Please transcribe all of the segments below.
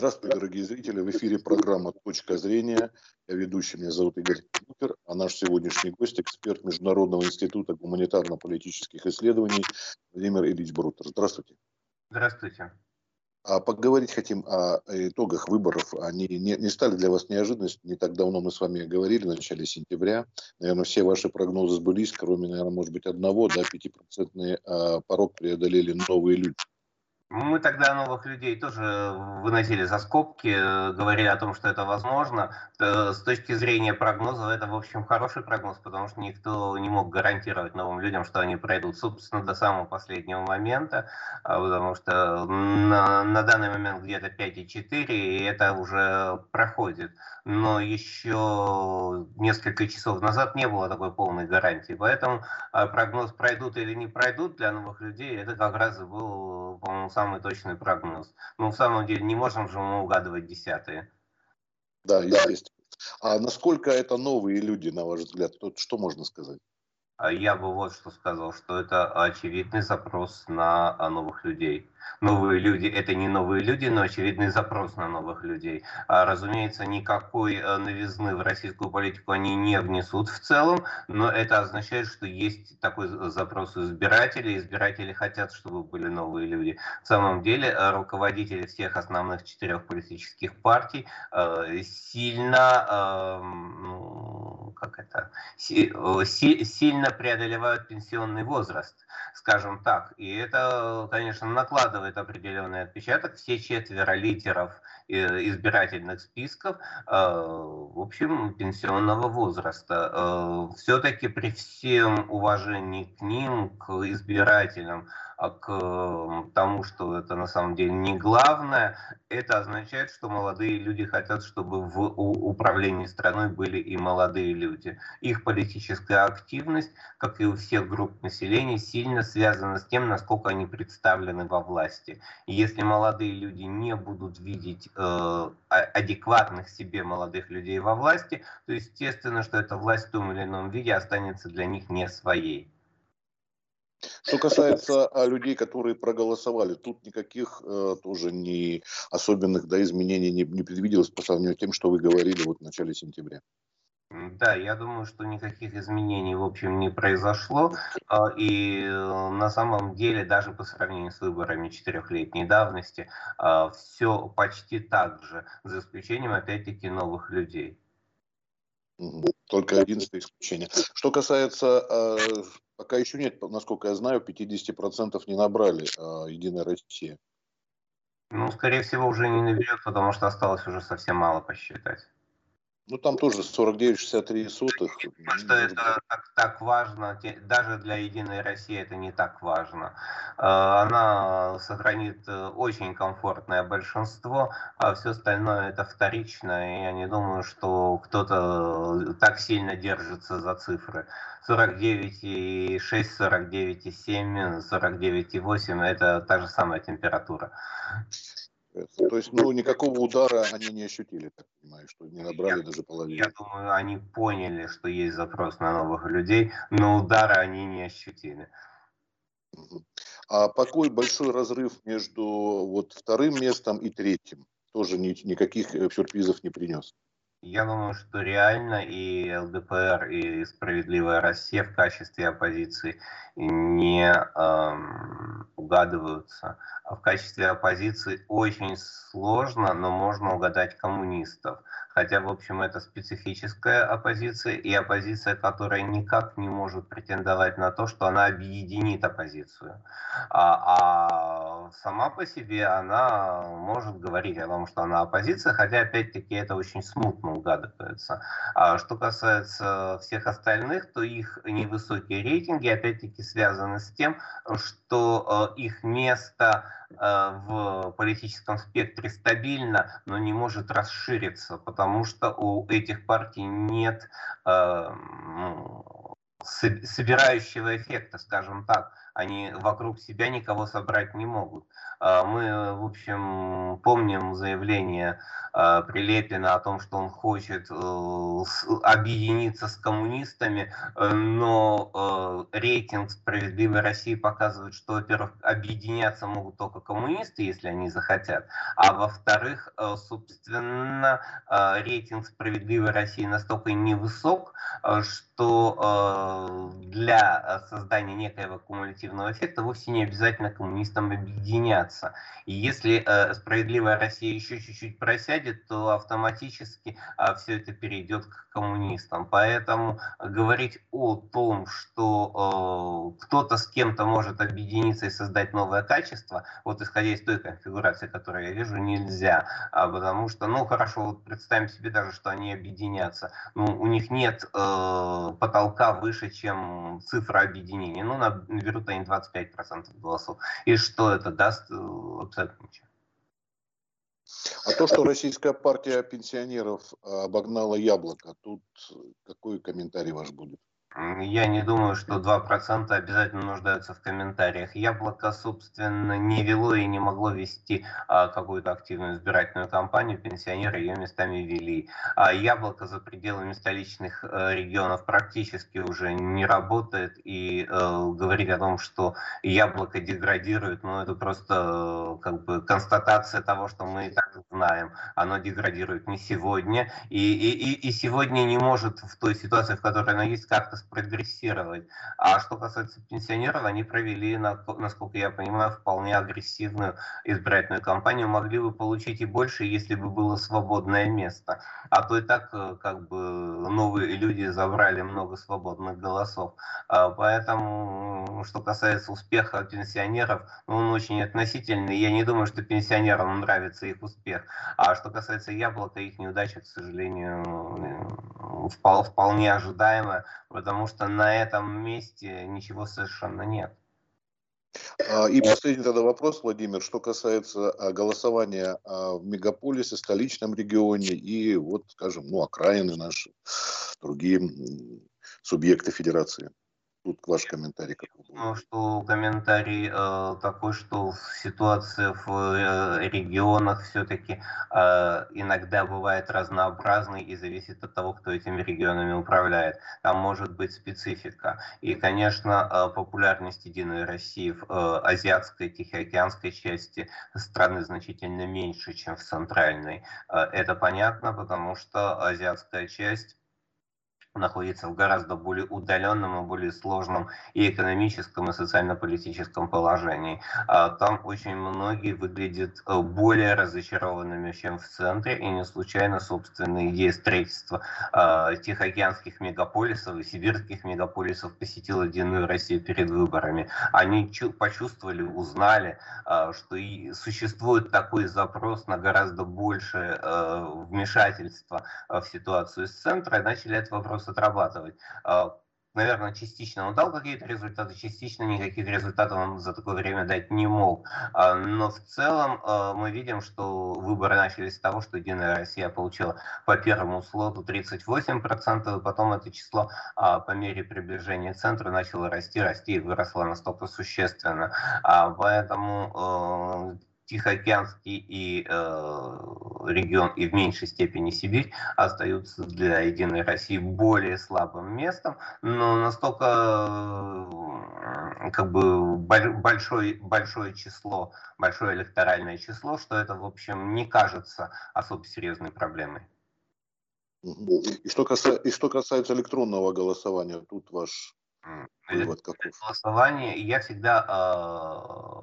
Здравствуйте, дорогие зрители. В эфире программа «Точка зрения». Я ведущий, меня зовут Игорь Купер, а наш сегодняшний гость – эксперт Международного института гуманитарно-политических исследований Владимир Ильич Брутер. Здравствуйте. Здравствуйте. А поговорить хотим о итогах выборов. Они не, не стали для вас неожиданностью. Не так давно мы с вами говорили, в начале сентября. Наверное, все ваши прогнозы сбылись, кроме, наверное, может быть, одного. Да, пятипроцентный а, порог преодолели новые люди. Мы тогда новых людей тоже выносили за скобки, э, говорили о том, что это возможно. Э, с точки зрения прогноза, это, в общем, хороший прогноз, потому что никто не мог гарантировать новым людям, что они пройдут, собственно, до самого последнего момента, а, потому что на, на данный момент где-то 5,4, и это уже проходит. Но еще несколько часов назад не было такой полной гарантии, поэтому а, прогноз пройдут или не пройдут для новых людей, это как раз и был, по-моему, самый точный прогноз. Ну, в самом деле, не можем же мы угадывать десятые. Да, естественно. А насколько это новые люди, на ваш взгляд? Тут что можно сказать? А я бы вот что сказал, что это очевидный запрос на а, новых людей. Новые люди – это не новые люди, но очевидный запрос на новых людей. А, разумеется, никакой э, новизны в российскую политику они не внесут в целом, но это означает, что есть такой запрос избирателей. Избиратели хотят, чтобы были новые люди. В самом деле, э, руководители всех основных четырех политических партий э, сильно, ну, как это, сильно преодолевают пенсионный возраст, скажем так. И это, конечно, накладывает определенный отпечаток. Все четверо лидеров избирательных списков, э, в общем, пенсионного возраста. Э, Все-таки при всем уважении к ним, к избирателям, а к тому, что это на самом деле не главное, это означает, что молодые люди хотят, чтобы в управлении страной были и молодые люди. Их политическая активность, как и у всех групп населения, сильно связана с тем, насколько они представлены во власти. И если молодые люди не будут видеть э, адекватных себе молодых людей во власти, то естественно, что эта власть в том или ином виде останется для них не своей. Что касается а, людей, которые проголосовали, тут никаких э, тоже не особенных да, изменений не, не предвиделось по сравнению с тем, что вы говорили вот в начале сентября. Да, я думаю, что никаких изменений, в общем, не произошло. А, и э, на самом деле, даже по сравнению с выборами четырехлетней давности, а, все почти так же, за исключением, опять-таки, новых людей. Только единственное исключение. Что касается э, Пока еще нет, насколько я знаю, 50% не набрали а, Единая Россия. Ну, скорее всего, уже не наберет, потому что осталось уже совсем мало посчитать. Ну, там тоже 49-63 сотых. Что это так, так важно, даже для Единой России это не так важно. А, она сохранит э, очень комфортное большинство, а все остальное это вторично, и я не думаю, что кто-то так сильно держится за цифры. 49,6, 49,7, 49,8 это та же самая температура. То есть, ну, никакого удара они не ощутили, так понимаю, что не набрали я, даже половину. Я думаю, они поняли, что есть запрос на новых людей, но удара они не ощутили. А какой большой разрыв между вот вторым местом и третьим? Тоже ни, никаких э, сюрпризов не принес. Я думаю, что реально и ЛДПР, и Справедливая Россия в качестве оппозиции не эм, угадываются. А в качестве оппозиции очень сложно, но можно угадать коммунистов. Хотя, в общем, это специфическая оппозиция и оппозиция, которая никак не может претендовать на то, что она объединит оппозицию. А, а сама по себе она может говорить о том, что она оппозиция, хотя, опять-таки, это очень смутно угадывается. А что касается всех остальных, то их невысокие рейтинги, опять-таки, связаны с тем, что э, их место в политическом спектре стабильно, но не может расшириться, потому что у этих партий нет э, собирающего эффекта, скажем так. Они вокруг себя никого собрать не могут. А, мы, в общем, помним заявление а, Прилепина о том, что он хочет э, объединиться с коммунистами, э, но э, рейтинг «Справедливой России» показывает, что, во-первых, объединяться могут только коммунисты, если они захотят, а во-вторых, собственно, рейтинг «Справедливой России» настолько невысок, что для создания некоего кумулятивного эффекта вовсе не обязательно коммунистам объединяться. И если э, справедливая Россия еще чуть-чуть просядет, то автоматически э, все это перейдет к коммунистам. Поэтому говорить о том, что э, кто-то с кем-то может объединиться и создать новое качество, вот исходя из той конфигурации, которую я вижу, нельзя. А потому что, ну хорошо, вот представим себе даже, что они объединятся. Ну, у них нет э, потолка выше, чем цифра объединения. Ну, наберут они 25% голосов. И что это даст? абсолютно ничего. А то, что российская партия пенсионеров обогнала яблоко, тут какой комментарий ваш будет? Я не думаю, что 2% обязательно нуждаются в комментариях. Яблоко, собственно, не вело и не могло вести а, какую-то активную избирательную кампанию. Пенсионеры ее местами вели. А Яблоко за пределами столичных э, регионов практически уже не работает. И э, говорить о том, что яблоко деградирует, ну это просто э, как бы констатация того, что мы и так знаем. Оно деградирует не сегодня. И, и, и сегодня не может в той ситуации, в которой оно есть, как-то прогрессировать. А что касается пенсионеров, они провели, насколько я понимаю, вполне агрессивную избирательную кампанию. Могли бы получить и больше, если бы было свободное место. А то и так э, как бы новые люди забрали много свободных голосов. А поэтому, что касается успеха пенсионеров, ну, он очень относительный. Я не думаю, что пенсионерам нравится их успех. А что касается яблока, их неудача, к сожалению, вполне ожидаемая, потому что на этом месте ничего совершенно нет. А, и последний тогда вопрос, Владимир, что касается а, голосования а, в мегаполисе, столичном регионе и вот, скажем, ну, окраины наши, другие субъекты федерации. Тут ваш комментарий какой Ну, что комментарий э, такой, что ситуация в э, регионах все-таки э, иногда бывает разнообразной и зависит от того, кто этими регионами управляет. Там может быть специфика. И, конечно, э, популярность Единой России в э, азиатской, тихоокеанской части страны значительно меньше, чем в центральной. Э, это понятно, потому что азиатская часть находится в гораздо более удаленном и более сложном и экономическом, и социально-политическом положении. А там очень многие выглядят э, более разочарованными, чем в центре, и не случайно, собственно, идея строительства э, тихоокеанских мегаполисов и сибирских мегаполисов посетила Единую Россию перед выборами. Они почувствовали, узнали, э, что и существует такой запрос на гораздо больше вмешательства в ситуацию из центра, и начали этот вопрос отрабатывать. А, наверное, частично он дал какие-то результаты, частично никаких результатов он за такое время дать не мог. А, но в целом а, мы видим, что выборы начались с того, что Единая Россия получила по первому слоту 38%, и потом это число по мере приближения к центру начало расти, расти и выросло настолько существенно. Поэтому Тихоокеанский и э, регион, и в меньшей степени Сибирь остаются для Единой России более слабым местом, но настолько э, как бы большое, большое число, большое электоральное число, что это, в общем, не кажется особо серьезной проблемой. И что, касается, и что касается электронного голосования, тут ваш Вывод каков? Голосование, я всегда э,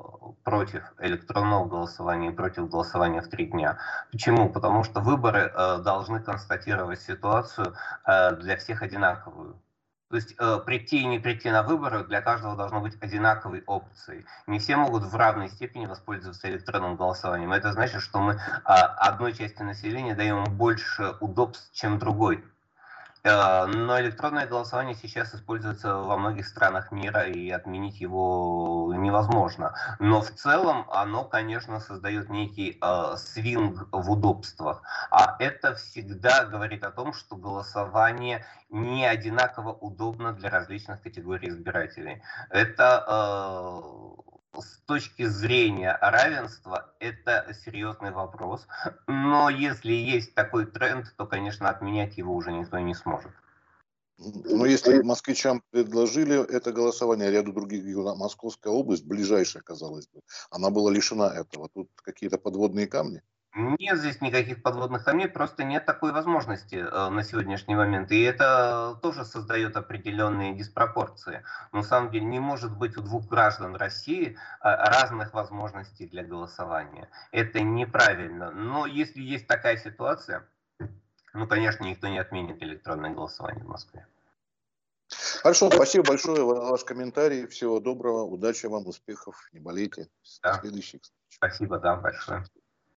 против электронного голосования и против голосования в три дня. Почему? Потому что выборы э, должны констатировать ситуацию э, для всех одинаковую. То есть э, прийти и не прийти на выборы для каждого должно быть одинаковой опцией. Не все могут в равной степени воспользоваться электронным голосованием. Это значит, что мы э, одной части населения даем больше удобств, чем другой. Э, но электронное голосование сейчас используется во многих странах мира, и отменить его невозможно. Но в целом оно, конечно, создает некий э, свинг в удобствах. А это всегда говорит о том, что голосование не одинаково удобно для различных категорий избирателей. Это э, с точки зрения равенства это серьезный вопрос. Но если есть такой тренд, то, конечно, отменять его уже никто не сможет. Но если москвичам предложили это голосование, ряду других регионов, Московская область, ближайшая, казалось бы, она была лишена этого. Тут какие-то подводные камни? Нет здесь никаких подводных камней, просто нет такой возможности э, на сегодняшний момент. И это тоже создает определенные диспропорции. На самом деле не может быть у двух граждан России э, разных возможностей для голосования. Это неправильно. Но если есть такая ситуация, ну, конечно, никто не отменит электронное голосование в Москве. Хорошо, спасибо большое за ваш комментарий. Всего доброго, удачи вам, успехов, не болейте. Да. До следующих встреч. Спасибо, да, большое.